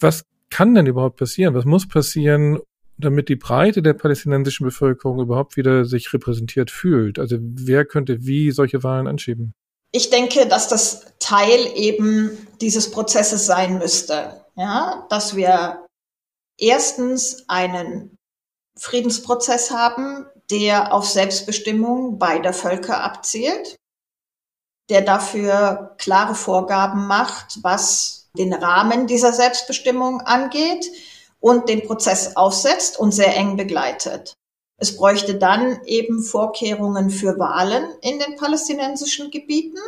Was kann denn überhaupt passieren? Was muss passieren, damit die Breite der palästinensischen Bevölkerung überhaupt wieder sich repräsentiert fühlt? Also wer könnte wie solche Wahlen anschieben? Ich denke, dass das Teil eben dieses Prozesses sein müsste. Ja, dass wir erstens einen Friedensprozess haben, der auf Selbstbestimmung beider Völker abzielt, der dafür klare Vorgaben macht, was den Rahmen dieser Selbstbestimmung angeht und den Prozess aufsetzt und sehr eng begleitet. Es bräuchte dann eben Vorkehrungen für Wahlen in den palästinensischen Gebieten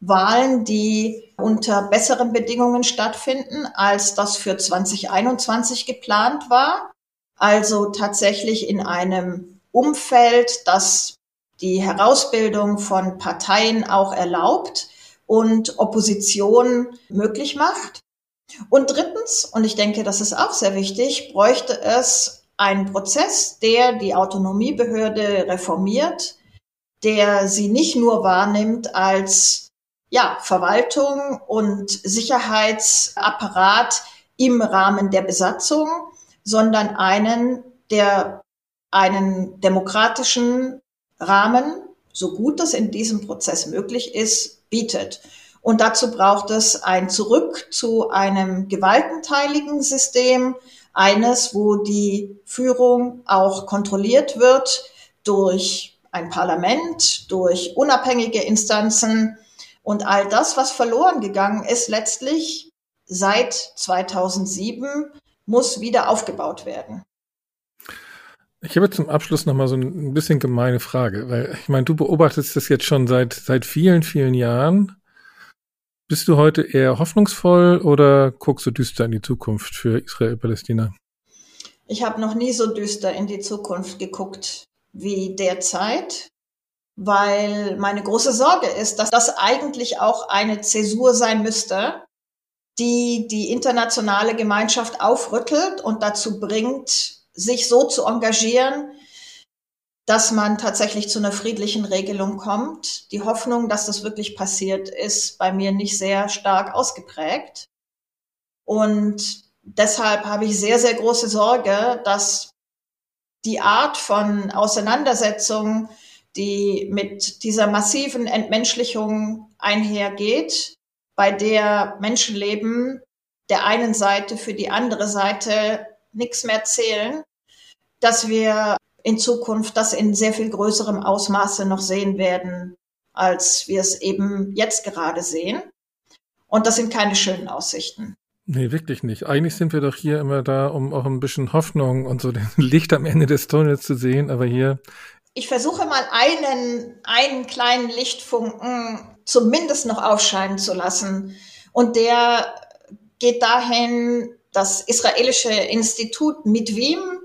Wahlen, die unter besseren Bedingungen stattfinden, als das für 2021 geplant war. Also tatsächlich in einem Umfeld, das die Herausbildung von Parteien auch erlaubt und Opposition möglich macht. Und drittens, und ich denke, das ist auch sehr wichtig, bräuchte es einen Prozess, der die Autonomiebehörde reformiert, der sie nicht nur wahrnimmt als ja, Verwaltung und Sicherheitsapparat im Rahmen der Besatzung, sondern einen, der einen demokratischen Rahmen, so gut das in diesem Prozess möglich ist, bietet. Und dazu braucht es ein Zurück zu einem gewaltenteiligen System, eines, wo die Führung auch kontrolliert wird durch ein Parlament, durch unabhängige Instanzen, und all das, was verloren gegangen ist, letztlich seit 2007, muss wieder aufgebaut werden. Ich habe zum Abschluss noch mal so ein bisschen gemeine Frage, weil ich meine, du beobachtest das jetzt schon seit seit vielen vielen Jahren. Bist du heute eher hoffnungsvoll oder guckst du düster in die Zukunft für Israel-Palästina? Ich habe noch nie so düster in die Zukunft geguckt wie derzeit weil meine große Sorge ist, dass das eigentlich auch eine Zäsur sein müsste, die die internationale Gemeinschaft aufrüttelt und dazu bringt, sich so zu engagieren, dass man tatsächlich zu einer friedlichen Regelung kommt. Die Hoffnung, dass das wirklich passiert, ist bei mir nicht sehr stark ausgeprägt. Und deshalb habe ich sehr, sehr große Sorge, dass die Art von Auseinandersetzung, die mit dieser massiven Entmenschlichung einhergeht, bei der Menschenleben der einen Seite für die andere Seite nichts mehr zählen, dass wir in Zukunft das in sehr viel größerem Ausmaße noch sehen werden, als wir es eben jetzt gerade sehen. Und das sind keine schönen Aussichten. Nee, wirklich nicht. Eigentlich sind wir doch hier immer da, um auch ein bisschen Hoffnung und so den Licht am Ende des Tunnels zu sehen. Aber hier ich versuche mal einen, einen kleinen Lichtfunken zumindest noch aufscheinen zu lassen. Und der geht dahin, das israelische Institut Mitwim,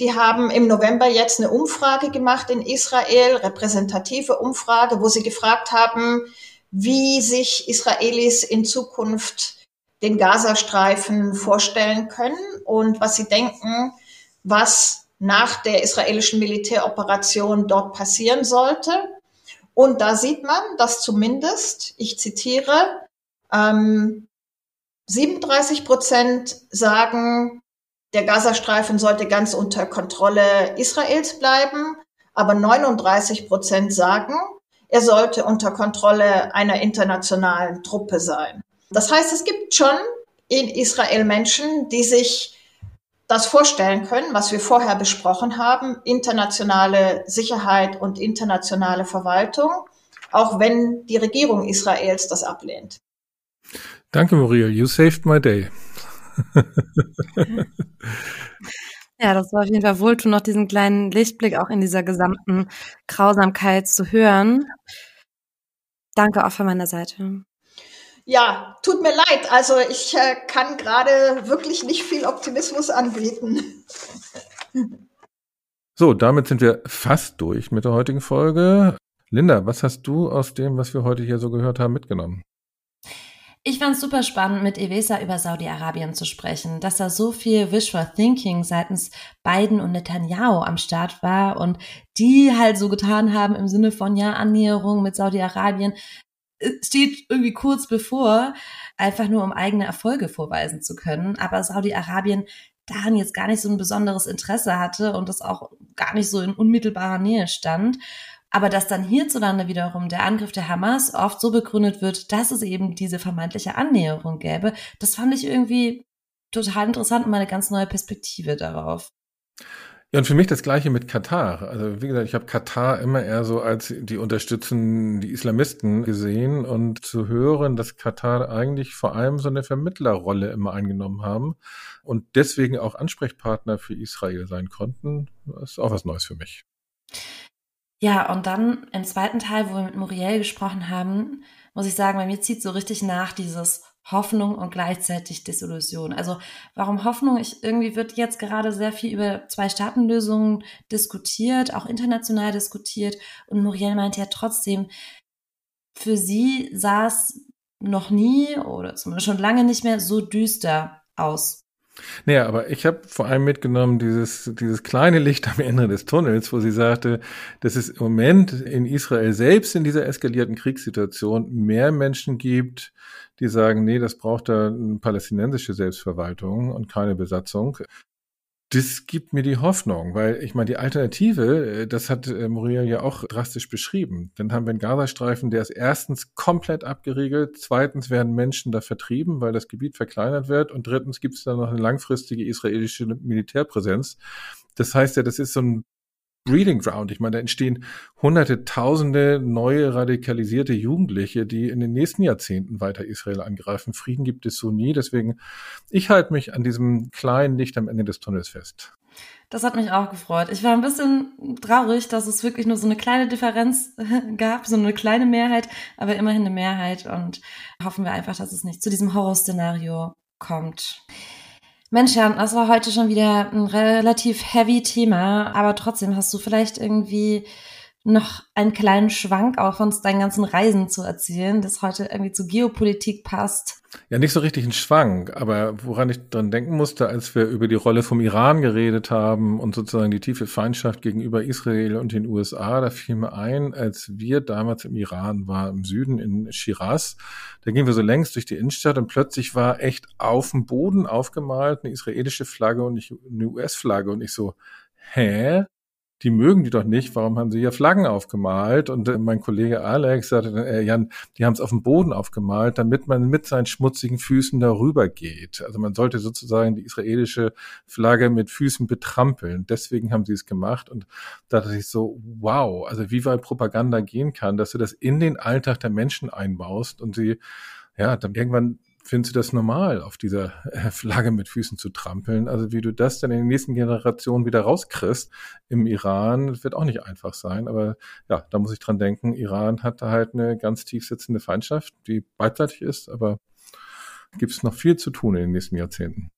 die haben im November jetzt eine Umfrage gemacht in Israel, repräsentative Umfrage, wo sie gefragt haben, wie sich Israelis in Zukunft den Gazastreifen vorstellen können und was sie denken, was nach der israelischen Militäroperation dort passieren sollte. Und da sieht man, dass zumindest, ich zitiere, ähm, 37 Prozent sagen, der Gazastreifen sollte ganz unter Kontrolle Israels bleiben, aber 39 Prozent sagen, er sollte unter Kontrolle einer internationalen Truppe sein. Das heißt, es gibt schon in Israel Menschen, die sich das vorstellen können, was wir vorher besprochen haben, internationale Sicherheit und internationale Verwaltung, auch wenn die Regierung Israels das ablehnt. Danke, Muriel. You saved my day. Ja, das war auf jeden Fall wohltun, noch diesen kleinen Lichtblick auch in dieser gesamten Grausamkeit zu hören. Danke auch von meiner Seite. Ja, tut mir leid. Also ich äh, kann gerade wirklich nicht viel Optimismus anbieten. So, damit sind wir fast durch mit der heutigen Folge. Linda, was hast du aus dem, was wir heute hier so gehört haben, mitgenommen? Ich fand es super spannend, mit Evesa über Saudi-Arabien zu sprechen, dass da so viel Wishful Thinking seitens Biden und Netanyahu am Start war und die halt so getan haben im Sinne von, ja, Annäherung mit Saudi-Arabien steht irgendwie kurz bevor, einfach nur um eigene Erfolge vorweisen zu können. Aber Saudi-Arabien daran jetzt gar nicht so ein besonderes Interesse hatte und das auch gar nicht so in unmittelbarer Nähe stand. Aber dass dann hierzulande wiederum der Angriff der Hamas oft so begründet wird, dass es eben diese vermeintliche Annäherung gäbe, das fand ich irgendwie total interessant und mal eine ganz neue Perspektive darauf. Ja, und für mich das Gleiche mit Katar. Also wie gesagt, ich habe Katar immer eher so als die unterstützen die Islamisten gesehen und zu hören, dass Katar eigentlich vor allem so eine Vermittlerrolle immer eingenommen haben und deswegen auch Ansprechpartner für Israel sein konnten, ist auch was Neues für mich. Ja, und dann im zweiten Teil, wo wir mit Muriel gesprochen haben, muss ich sagen, bei mir zieht so richtig nach dieses Hoffnung und gleichzeitig Desillusion. Also warum Hoffnung? Ich, irgendwie wird jetzt gerade sehr viel über Zwei-Staaten-Lösungen diskutiert, auch international diskutiert. Und Muriel meint ja trotzdem, für sie sah es noch nie oder zumindest schon lange nicht mehr so düster aus. Naja, aber ich habe vor allem mitgenommen dieses, dieses kleine Licht am Ende des Tunnels, wo sie sagte, dass es im Moment in Israel selbst in dieser eskalierten Kriegssituation mehr Menschen gibt, die sagen, nee, das braucht da eine palästinensische Selbstverwaltung und keine Besatzung das gibt mir die Hoffnung, weil ich meine, die Alternative, äh, das hat äh, Muriel ja auch drastisch beschrieben. Dann haben wir einen Gazastreifen, der ist erstens komplett abgeriegelt, zweitens werden Menschen da vertrieben, weil das Gebiet verkleinert wird und drittens gibt es dann noch eine langfristige israelische Militärpräsenz. Das heißt ja, das ist so ein Breeding Ground. Ich meine, da entstehen hunderte, tausende neue radikalisierte Jugendliche, die in den nächsten Jahrzehnten weiter Israel angreifen. Frieden gibt es so nie. Deswegen, ich halte mich an diesem kleinen Licht am Ende des Tunnels fest. Das hat mich auch gefreut. Ich war ein bisschen traurig, dass es wirklich nur so eine kleine Differenz gab, so eine kleine Mehrheit, aber immerhin eine Mehrheit und hoffen wir einfach, dass es nicht zu diesem Horrorszenario kommt. Mensch, Jan, das war heute schon wieder ein relativ heavy Thema, aber trotzdem hast du vielleicht irgendwie noch einen kleinen Schwank auch von deinen ganzen Reisen zu erzählen, das heute irgendwie zu Geopolitik passt. Ja, nicht so richtig ein Schwank, aber woran ich dran denken musste, als wir über die Rolle vom Iran geredet haben und sozusagen die tiefe Feindschaft gegenüber Israel und den USA, da fiel mir ein, als wir damals im Iran waren, im Süden in Shiraz, da gingen wir so längs durch die Innenstadt und plötzlich war echt auf dem Boden aufgemalt eine israelische Flagge und eine US-Flagge und ich so, hä? Die mögen die doch nicht, warum haben sie hier Flaggen aufgemalt? Und äh, mein Kollege Alex sagte dann, äh, Jan, die haben es auf dem Boden aufgemalt, damit man mit seinen schmutzigen Füßen darüber geht. Also man sollte sozusagen die israelische Flagge mit Füßen betrampeln. Deswegen haben sie es gemacht. Und da dachte ich so, wow, also wie weit Propaganda gehen kann, dass du das in den Alltag der Menschen einbaust und sie ja, dann irgendwann findest du das normal, auf dieser äh, Flagge mit Füßen zu trampeln? Also wie du das dann in den nächsten Generationen wieder rauskriegst im Iran, wird auch nicht einfach sein. Aber ja, da muss ich dran denken, Iran hat da halt eine ganz tief sitzende Feindschaft, die beidseitig ist, aber gibt es noch viel zu tun in den nächsten Jahrzehnten.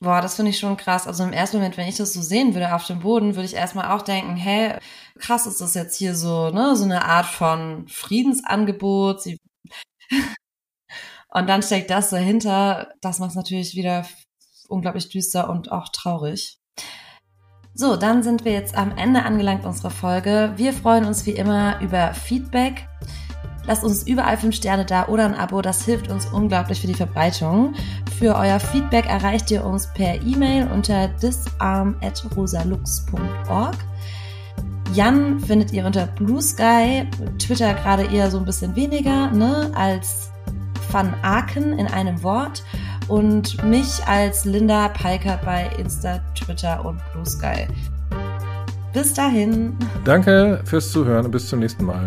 Boah, das finde ich schon krass. Also im ersten Moment, wenn ich das so sehen würde auf dem Boden, würde ich erstmal auch denken, hä, krass ist das jetzt hier so, ne, so eine Art von Friedensangebot. Sie und dann steckt das dahinter. Das macht es natürlich wieder unglaublich düster und auch traurig. So, dann sind wir jetzt am Ende angelangt unserer Folge. Wir freuen uns wie immer über Feedback. Lasst uns überall fünf Sterne da oder ein Abo, das hilft uns unglaublich für die Verbreitung. Für euer Feedback erreicht ihr uns per E-Mail unter disarm.rosalux.org. Jan findet ihr unter Blue Sky, Twitter gerade eher so ein bisschen weniger, ne, als Van Aken in einem Wort und mich als Linda Palker bei Insta, Twitter und Blue Sky. Bis dahin. Danke fürs Zuhören und bis zum nächsten Mal.